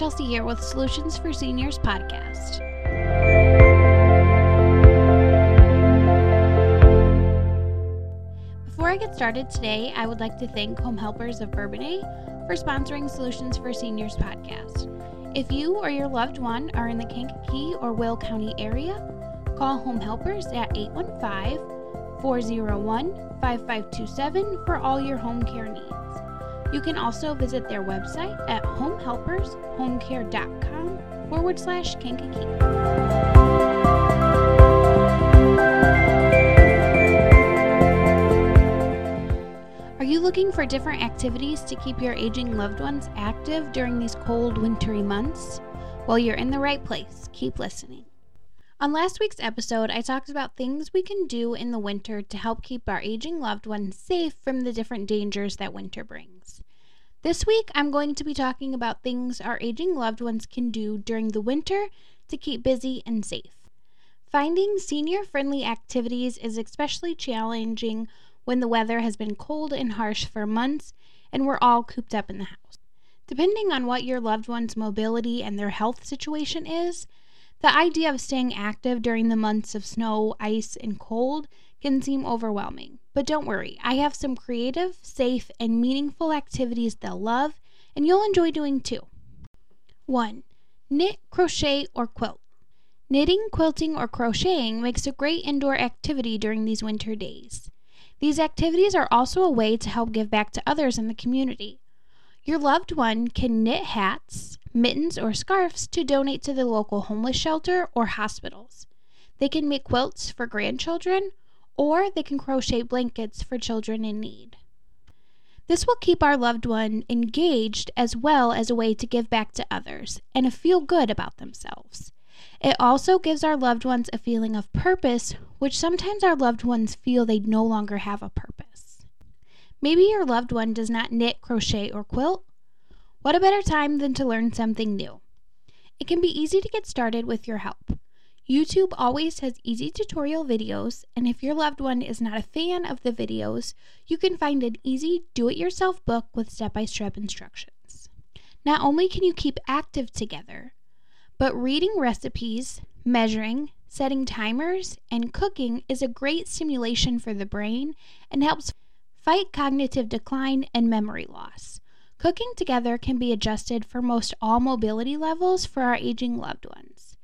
Chelsea here with Solutions for Seniors podcast. Before I get started today, I would like to thank Home Helpers of Bourbonnais for sponsoring Solutions for Seniors podcast. If you or your loved one are in the Kankakee or Will County area, call Home Helpers at 815 401 5527 for all your home care needs. You can also visit their website at homehelpershomecare.com forward slash Kankakee. Are you looking for different activities to keep your aging loved ones active during these cold, wintry months? Well, you're in the right place. Keep listening. On last week's episode, I talked about things we can do in the winter to help keep our aging loved ones safe from the different dangers that winter brings. This week, I'm going to be talking about things our aging loved ones can do during the winter to keep busy and safe. Finding senior friendly activities is especially challenging when the weather has been cold and harsh for months and we're all cooped up in the house. Depending on what your loved one's mobility and their health situation is, the idea of staying active during the months of snow, ice, and cold can seem overwhelming. But don't worry, I have some creative, safe, and meaningful activities they'll love and you'll enjoy doing too. 1. Knit, crochet, or quilt. Knitting, quilting, or crocheting makes a great indoor activity during these winter days. These activities are also a way to help give back to others in the community. Your loved one can knit hats, mittens, or scarves to donate to the local homeless shelter or hospitals. They can make quilts for grandchildren, or they can crochet blankets for children in need. This will keep our loved one engaged as well as a way to give back to others and feel good about themselves. It also gives our loved ones a feeling of purpose, which sometimes our loved ones feel they no longer have a purpose. Maybe your loved one does not knit, crochet, or quilt, what a better time than to learn something new? It can be easy to get started with your help. YouTube always has easy tutorial videos, and if your loved one is not a fan of the videos, you can find an easy do it yourself book with step by step instructions. Not only can you keep active together, but reading recipes, measuring, setting timers, and cooking is a great stimulation for the brain and helps fight cognitive decline and memory loss. Cooking together can be adjusted for most all mobility levels for our aging loved ones.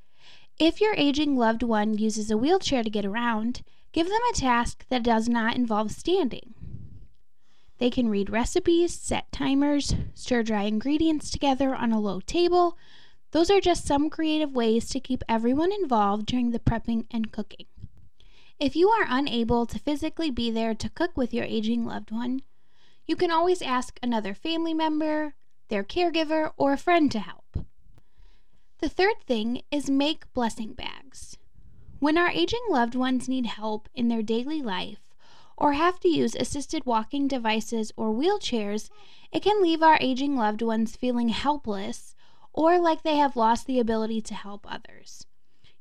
If your aging loved one uses a wheelchair to get around, give them a task that does not involve standing. They can read recipes, set timers, stir dry ingredients together on a low table. Those are just some creative ways to keep everyone involved during the prepping and cooking. If you are unable to physically be there to cook with your aging loved one, you can always ask another family member, their caregiver, or a friend to help. The third thing is make blessing bags. When our aging loved ones need help in their daily life or have to use assisted walking devices or wheelchairs, it can leave our aging loved ones feeling helpless or like they have lost the ability to help others.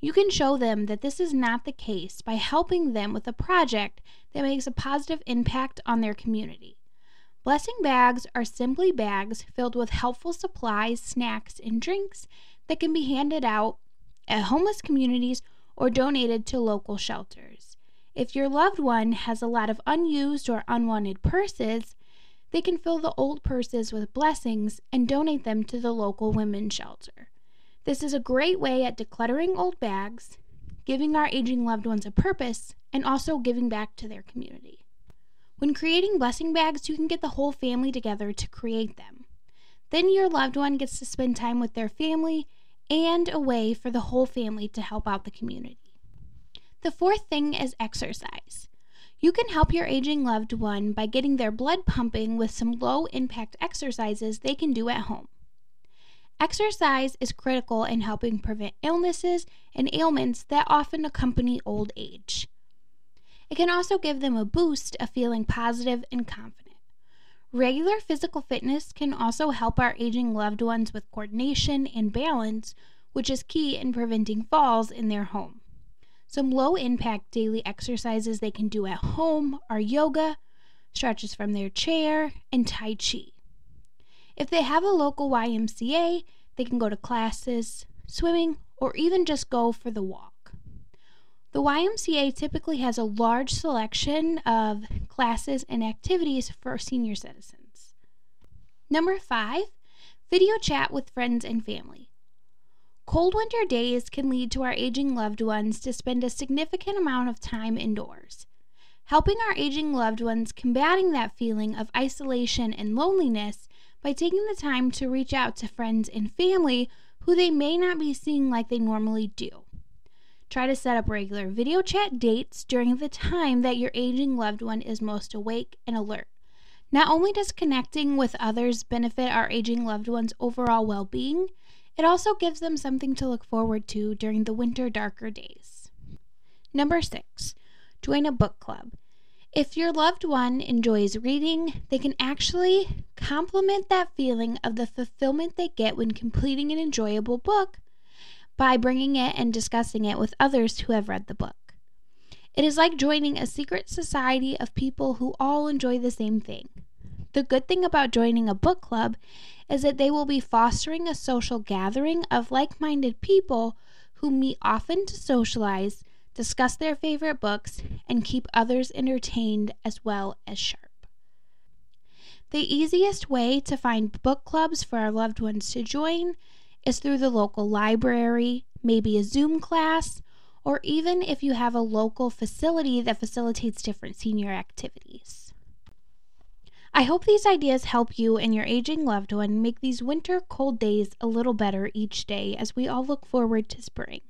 You can show them that this is not the case by helping them with a project that makes a positive impact on their community. Blessing bags are simply bags filled with helpful supplies, snacks, and drinks that can be handed out at homeless communities or donated to local shelters. If your loved one has a lot of unused or unwanted purses, they can fill the old purses with blessings and donate them to the local women's shelter. This is a great way at decluttering old bags, giving our aging loved ones a purpose, and also giving back to their community. When creating blessing bags, you can get the whole family together to create them. Then your loved one gets to spend time with their family and a way for the whole family to help out the community. The fourth thing is exercise. You can help your aging loved one by getting their blood pumping with some low impact exercises they can do at home. Exercise is critical in helping prevent illnesses and ailments that often accompany old age. It can also give them a boost of feeling positive and confident. Regular physical fitness can also help our aging loved ones with coordination and balance, which is key in preventing falls in their home. Some low impact daily exercises they can do at home are yoga, stretches from their chair, and Tai Chi. If they have a local YMCA, they can go to classes, swimming, or even just go for the walk. The YMCA typically has a large selection of classes and activities for senior citizens. Number five, video chat with friends and family. Cold winter days can lead to our aging loved ones to spend a significant amount of time indoors. Helping our aging loved ones combating that feeling of isolation and loneliness by taking the time to reach out to friends and family who they may not be seeing like they normally do. Try to set up regular video chat dates during the time that your aging loved one is most awake and alert. Not only does connecting with others benefit our aging loved one's overall well being, it also gives them something to look forward to during the winter darker days. Number six, join a book club. If your loved one enjoys reading, they can actually complement that feeling of the fulfillment they get when completing an enjoyable book by bringing it and discussing it with others who have read the book. It is like joining a secret society of people who all enjoy the same thing. The good thing about joining a book club is that they will be fostering a social gathering of like minded people who meet often to socialize discuss their favorite books, and keep others entertained as well as sharp. The easiest way to find book clubs for our loved ones to join is through the local library, maybe a Zoom class, or even if you have a local facility that facilitates different senior activities. I hope these ideas help you and your aging loved one make these winter cold days a little better each day as we all look forward to spring.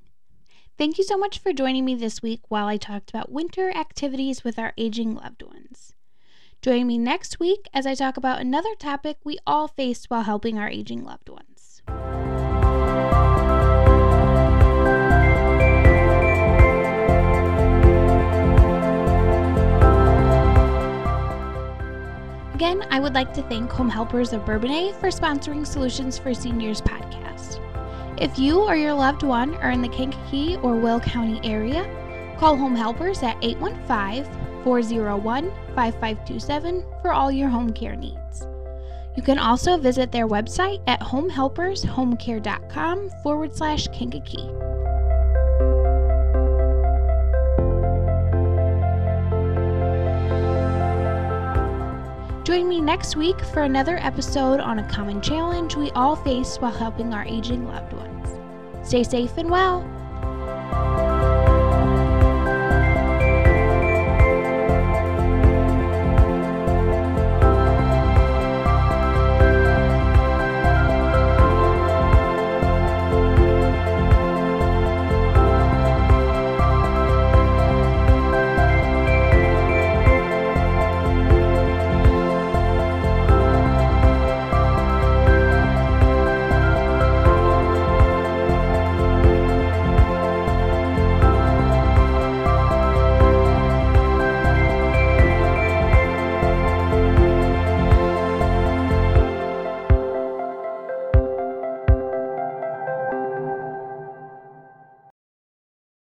Thank you so much for joining me this week while I talked about winter activities with our aging loved ones. Join me next week as I talk about another topic we all face while helping our aging loved ones. Again, I would like to thank Home Helpers of Bourbonnais for sponsoring Solutions for Seniors podcast. If you or your loved one are in the Kankakee or Will County area, call Home Helpers at 815 401 5527 for all your home care needs. You can also visit their website at homehelpershomecare.com forward slash Kankakee. Join me next week for another episode on a common challenge we all face while helping our aging loved ones. Stay safe and well.